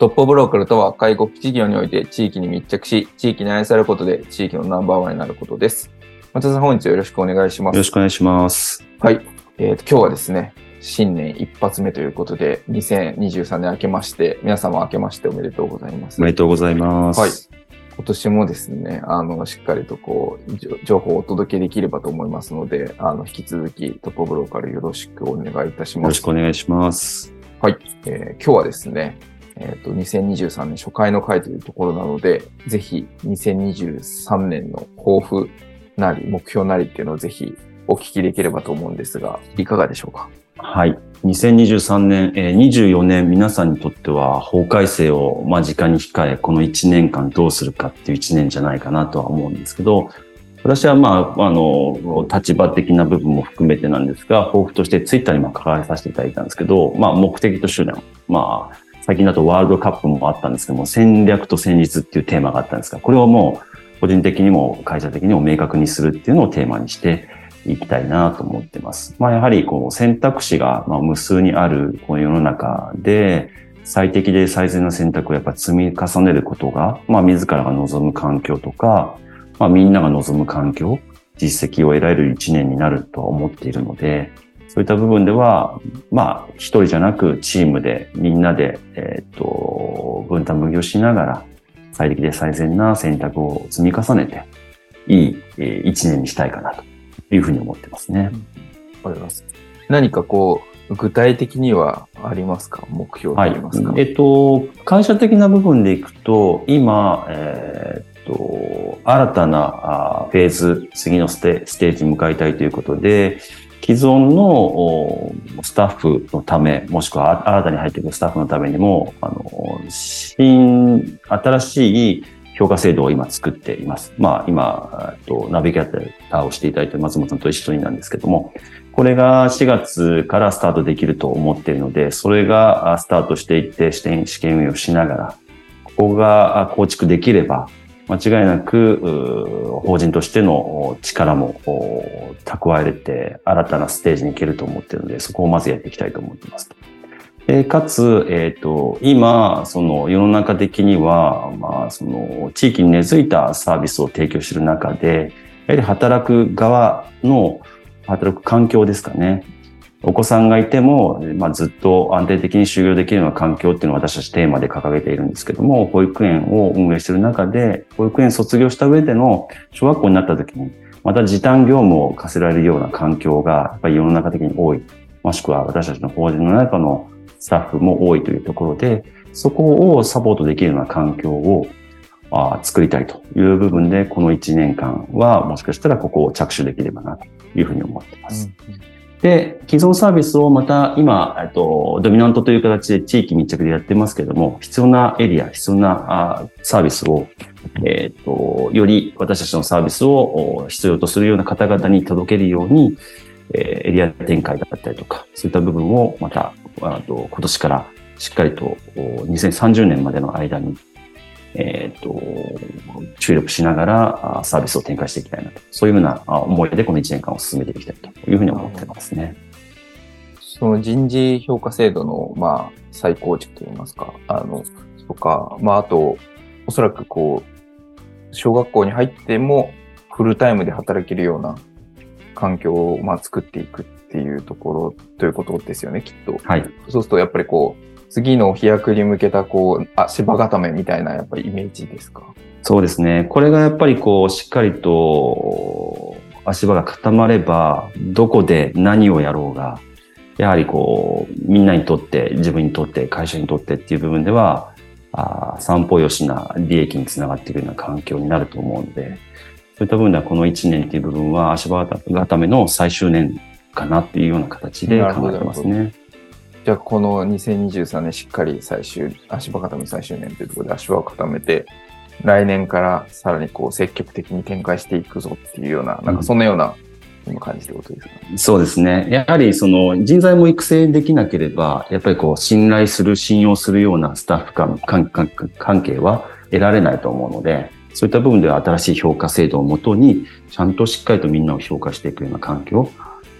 トップオブローカルとは介護福祉事業において地域に密着し、地域に愛されることで地域のナンバーワンになることです。松田さん本日はよろしくお願いします。よろしくお願いします。はい。えーと、今日はですね、新年一発目ということで、2023年明けまして、皆様明けましておめでとうございます。おめでとうございます。はい。今年もですね、あの、しっかりとこう、情報をお届けできればと思いますので、あの、引き続きトップオブローカルよろしくお願いいたしよろします。くお願いします。はい。えー今日はですね、えっ、と、2023年初回の回というところなので、ぜひ2023年の抱負なり、目標なりっていうのをぜひお聞きできればと思うんですが、いかがでしょうか？はい。2023年、えー24年、皆さんにとっては法改正を間近に控え、この1年間どうするかっていう1年じゃないかなとは思うんですけど、私はまあ、あの、立場的な部分も含めてなんですが、抱負としてツイッターにも書かさせていただいたんですけど、まあ、目的と手段、まあ、最近だとワールドカップもあったんですけども、戦略と戦術っていうテーマがあったんですが、これをもう個人的にも会社的にも明確にするっていうのをテーマにしていきたいなと思ってます。まあやはりこう選択肢がま無数にあるこの世の中で最適で最善な選択をやっぱ積み重ねることが、まあ自らが望む環境とか、まあみんなが望む環境、実績を得られる一年になるとは思っているので、そういった部分では、まあ、一人じゃなくチームでみんなで、えっ、と、分担分業しながら、最適で最善な選択を積み重ねて、いいえー一年にしたいかなというふうに思ってますね。あります。何かこう、具体的にはありますか？目標とはいいいますか、。えっと、会社的な部分でいくと、今、えーっと、新たなあフェーズ、次のステステージに向かいたいということで、既存のスタッフのため、もしくは新たに入ってくるスタッフのためにも、あの、新、新しい評価制度を今作っています。まあ今、えっとナビゲーターをしていただいて松本さんと一緒になんですけども、これが4月からスタートできると思っているので、それがスタートしていって試験運用しながら、ここが構築できれば、間違いなく法人としての力も蓄えれて、新たなステージに行けると思っているので、そこをまずやっていきたいと思っています。えかつ、えっ、と、今、その世の中的には、まあ、その地域に根付いたサービスを提供している中で、やはり働く側の働く環境ですかね。お子さんがいても、まあ、ずっと安定的に就業できるような環境っていうのを私たちテーマで掲げているんですけども、保育園を運営している中で、保育園卒業した上での小学校になった時に、また時短業務を課せられるような環境が、やっぱり世の中的に多い。もしくは私たちの法人の中のスタッフも多いというところで、そこをサポートできるような環境をあ作りたいという部分で、この1年間はもしかしたらここを着手できればなというふうに思っています。で、既存サービスをまた今、えっと、ドミナントという形で地域密着でやってますけども、必要なエリア、必要なサービスを、えっと、より私たちのサービスを必要とするような方々に届けるように、えエリア展開だったりとか、そういった部分をまた、あと今年からしっかりと2030年までの間に、えっと、注力しながらあサービスを展開していきたいなと。そういうようなあ思いでこの1年間を進めていきたいというふうに思ってますね。その人事評価制度の、まあ、再構築といいますか、あの、とか、まあ、あと、おそらくこう、小学校に入ってもフルタイムで働けるような環境を、まあ、作っていくっていうところ、ということですよね、きっと。はい。そうすると、やっぱりこう、次の飛躍に向けた、こう、足場固めみたいな、やっぱりイメージですか？そうですね。これがやっぱりこう、しっかりと足場が固まれば、どこで何をやろうが、やはりこう、みんなにとって、自分にとって、会社にとってっていう部分では、あ散歩よしな利益につながっていくような環境になると思うので、そういった部分ではこの1年っていう部分は足場固めの最終年かなっていうような形で考えてますね。じゃあこの2023年しっかり最終、足場固め最終年というところで足場を固めて、来年からさらにこう積極的に展開していくぞっていうような、なんかそんなような今感じてることですか、ね、そうですね。やはりその人材も育成できなければ、やっぱりこう信頼する、信用するようなスタッフ間関係は得られないと思うので、そういった部分では新しい評価制度をもとに、ちゃんとしっかりとみんなを評価していくような環境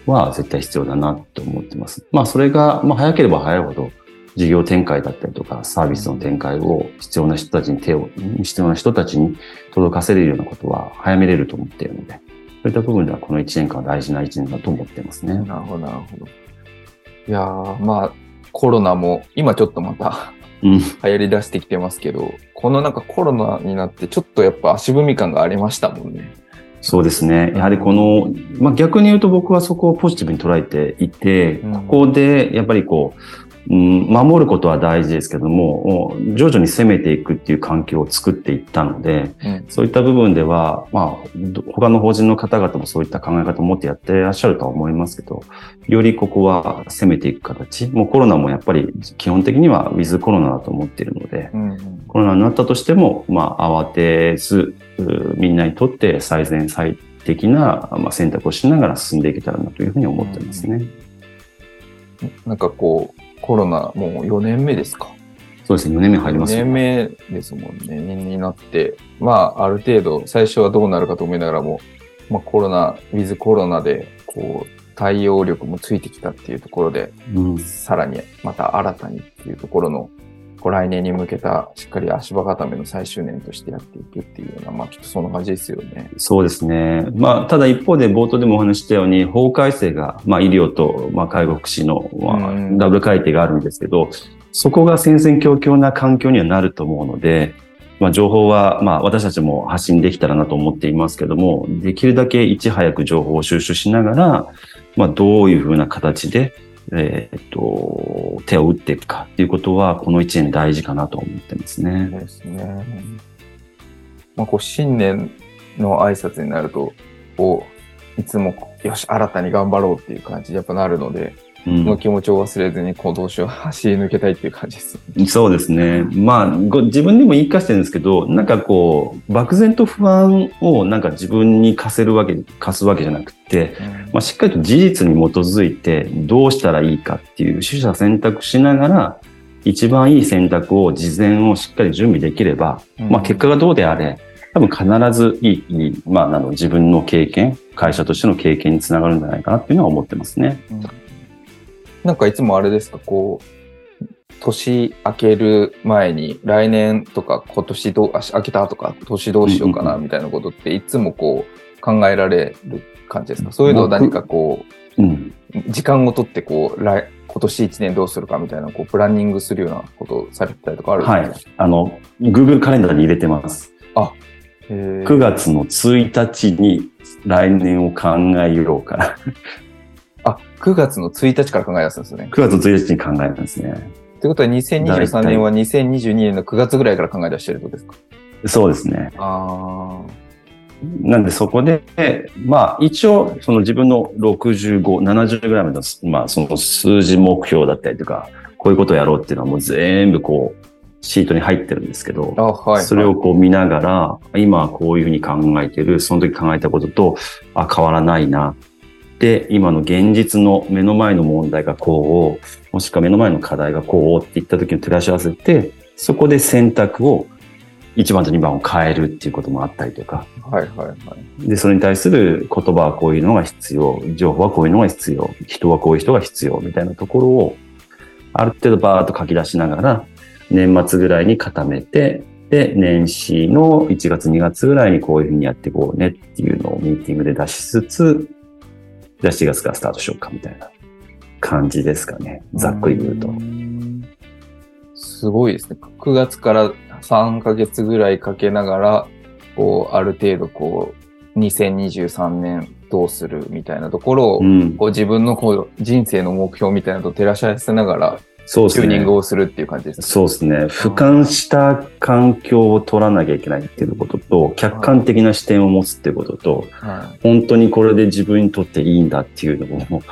は絶対必要だなと思ってます。まあそれが、まあ早ければ早いほど、事業展開だったりとか、サービスの展開を必要な人たちに手を、必要な人たちに届かせるようなことは早めれると思っているので、そういった部分ではこの1年間は大事な1年だと思ってますね。なるほど、なるほど。いやー、まあ、コロナも今ちょっとまたうん、流行り出してきてますけど、このなんかコロナになってちょっとやっぱ足踏み感がありましたもんね。そうですね。やはりこの、まあ、逆に言うと僕はそこをポジティブに捉えていて、ここでやっぱりこう、うん、守ることは大事ですけども、徐々に攻めていくっていう環境を作っていったので、うん、そういった部分では、まあ、他の法人の方々もそういった考え方を持ってやってらっしゃるとは思いますけど、よりここは攻めていく形、もうコロナもやっぱり基本的にはウィズコロナだと思っているので、うんうん、コロナになったとしても、まあ、慌てず、みんなにとって最善最適な選択をしながら進んでいけたらなというふうに思ってますね。うん、なんかこう、コロナもう4年目ですか？そうですね、4年目入ります4年目ですもんね、になって、まあ、ある程度、最初はどうなるかと思いながらも、まあ、コロナ、ウィズコロナで、こう、対応力もついてきたっていうところで、うん、さらにまた新たにっていうところのこう来年に向けたしっかり足場固めの最終年としてやっていくっていうような、まあ、きっとそんな感じですよね。そうですね。まあ、ただ一方で冒頭でもお話したように、法改正が、まあ、医療と、まあ、介護福祉の、まあ、ダブル改定があるんですけど、そこが戦々恐々な環境にはなると思うので、まあ、情報は、まあ、私たちも発信できたらなと思っていますけども、できるだけいち早く情報を収集しながら、まあ、どういうふうな形で、えー、っと、手を打っていくかっていうことは、この1年大事かなと思ってますね。ですね。まあ、こう、新年の挨拶になると、こう、いつも、よし、新たに頑張ろうっていう感じでやっぱなるので、の気持ちを忘れずに行動しを走り抜けたいっていう感じです、ね、そうですね。まあ、自分でも言い聞かせてるんですけど、なんかこう、漠然と不安をなんか自分に課せるわけ、課すわけじゃなくて、うん、まあ、しっかりと事実に基づいてどうしたらいいかっていう取捨選択しながら、一番いい選択を事前をしっかり準備できれば、うん、まあ結果がどうであれ、多分必ずいい、まあ、あの自分の経験、会社としての経験につながるんじゃないかなっていうのは思ってますね。うんなんかいつもあれですか、こう、年明ける前に、来年とか今年どう、明けたとか、年どうしようかなみたいなことって、いつもこう、考えられる感じですか？そういうのを何かこう、うん、時間をとってこう、来、今年1年どうするかみたいな、こう、プランニングするようなことをされてたりとかあるんですか？はい。あの、Google カレンダーに入れてます。あ、9月の1日に来年を考えようかな。あ、9月の1日から考え出すんですね。9月の1日に考えるんですね。ということは2023年は2022年の9月ぐらいから考え出してるとですか？そうですね。あなんでそこで、まあ一応その自分の65、70ぐらいまでの、まあその数字目標だったりとか、こういうことをやろうっていうのはもう全部こう、シートに入ってるんですけど、はいはい、それをこう見ながら、今こういうふうに考えてる、その時考えたことと、あ、変わらないなで、今の現実の目の前の問題がこう、もしくは目の前の課題がこうって言った時に照らし合わせて、そこで選択を1番と2番を変えるっていうこともあったりとか。はいはいはい。で、それに対する言葉はこういうのが必要、情報はこういうのが必要、人はこういう人が必要みたいなところを、ある程度バーッと書き出しながら、年末ぐらいに固めて、で、年始の1月2月ぐらいにこういうふうにやっていこうねっていうのをミーティングで出しつつ、じゃあ4月からスタートしようかみたいな感じですかね。ざっくり言うと。すごいですね。9月から3ヶ月ぐらいかけながら、こう、ある程度こう、2023年どうするみたいなところを、うん。こう自分のこう人生の目標みたいなのと照らし合わせながら、そうですねチューニング。をするっていう感じですね。そうですね。俯瞰した環境を取らなきゃいけないっていうことと、客観的な視点を持つっていうことと、は本当にこれで自分にとっていいんだっていうのを、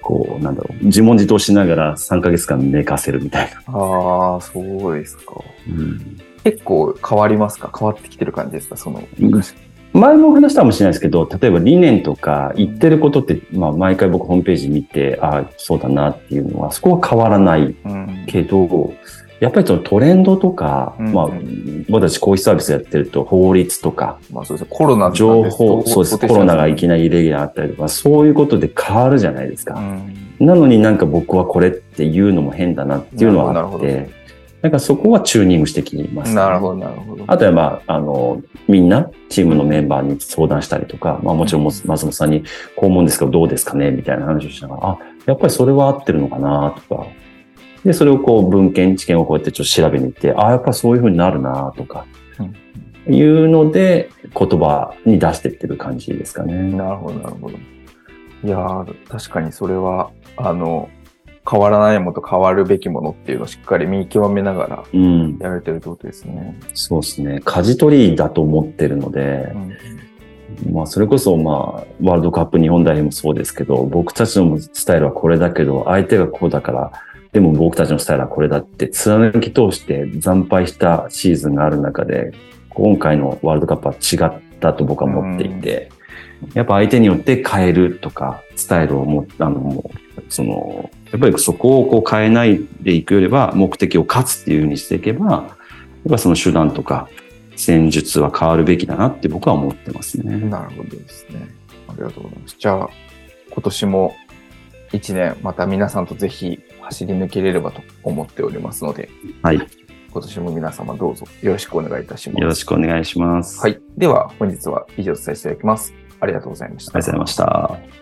こう、なんだろう、自問自答しながら3ヶ月間寝かせるみたいな。い、ああ、そうですか。うん結構変わりますか？変わってきてる感じですか？その、前も話したかもしれないですけど、例えば理念とか言ってることって、まあ毎回僕ホームページ見て、ああ、そうだなっていうのは、そこは変わらないうん。けど、やっぱりそのトレンドとか、うんまあ、僕たち公式サービスやってると法律とか、まあそうですね。コロナ情報、そうです。コロナがいきななりイレギュラーあったりとか、そういうことで変わるじゃないですか。うん。なのになんか僕はこれっていうのも変だなっていうのはあって、なんかそこはチューニングしてきます、なるほど、なるほど。あとはまあ、あの、みんな、チームのメンバーに相談したりとか、まあもちろん松本さんにこう思うんですけどどうですかねみたいな話をしながら、あ、やっぱりそれは合ってるのかなとか、で、それをこう文献、知見をこうやってちょっと調べに行って、あ、やっぱりそういうふうになるなとか、いうので言葉に出していってる感じですかね。なるほど、なるほど。いやー、確かにそれは、あの、変わらないものと変わるべきものっていうのをしっかり見極めながらうん。やられてるってことですね。そうですね。舵取りだと思ってるのでう、んまあ、それこそ、まあ、ワールドカップ日本代表もそうですけど、僕たちのスタイルはこれだけど、相手がこうだから、でも僕たちのスタイルはこれだって、貫き通して惨敗したシーズンがある中で、今回のワールドカップは違ったと僕は思っていて、やっぱ相手によって変えるとか、スタイルをも、あの、その、やっぱりそこをこう変えないでいくよりは、目的を勝つっていうふうにしていけば、やっぱその手段とか、戦術は変わるべきだなって僕は思ってますね。なるほどですね。ありがとうございます。じゃあ、今年も一年、また皆さんとぜひ走り抜けれればと思っておりますので、はい。今年も皆様どうぞよろしくお願いいたします。よろしくお願いします。はい。では、本日は以上とさせていただきます。ありがとうございました。ありがとうございました。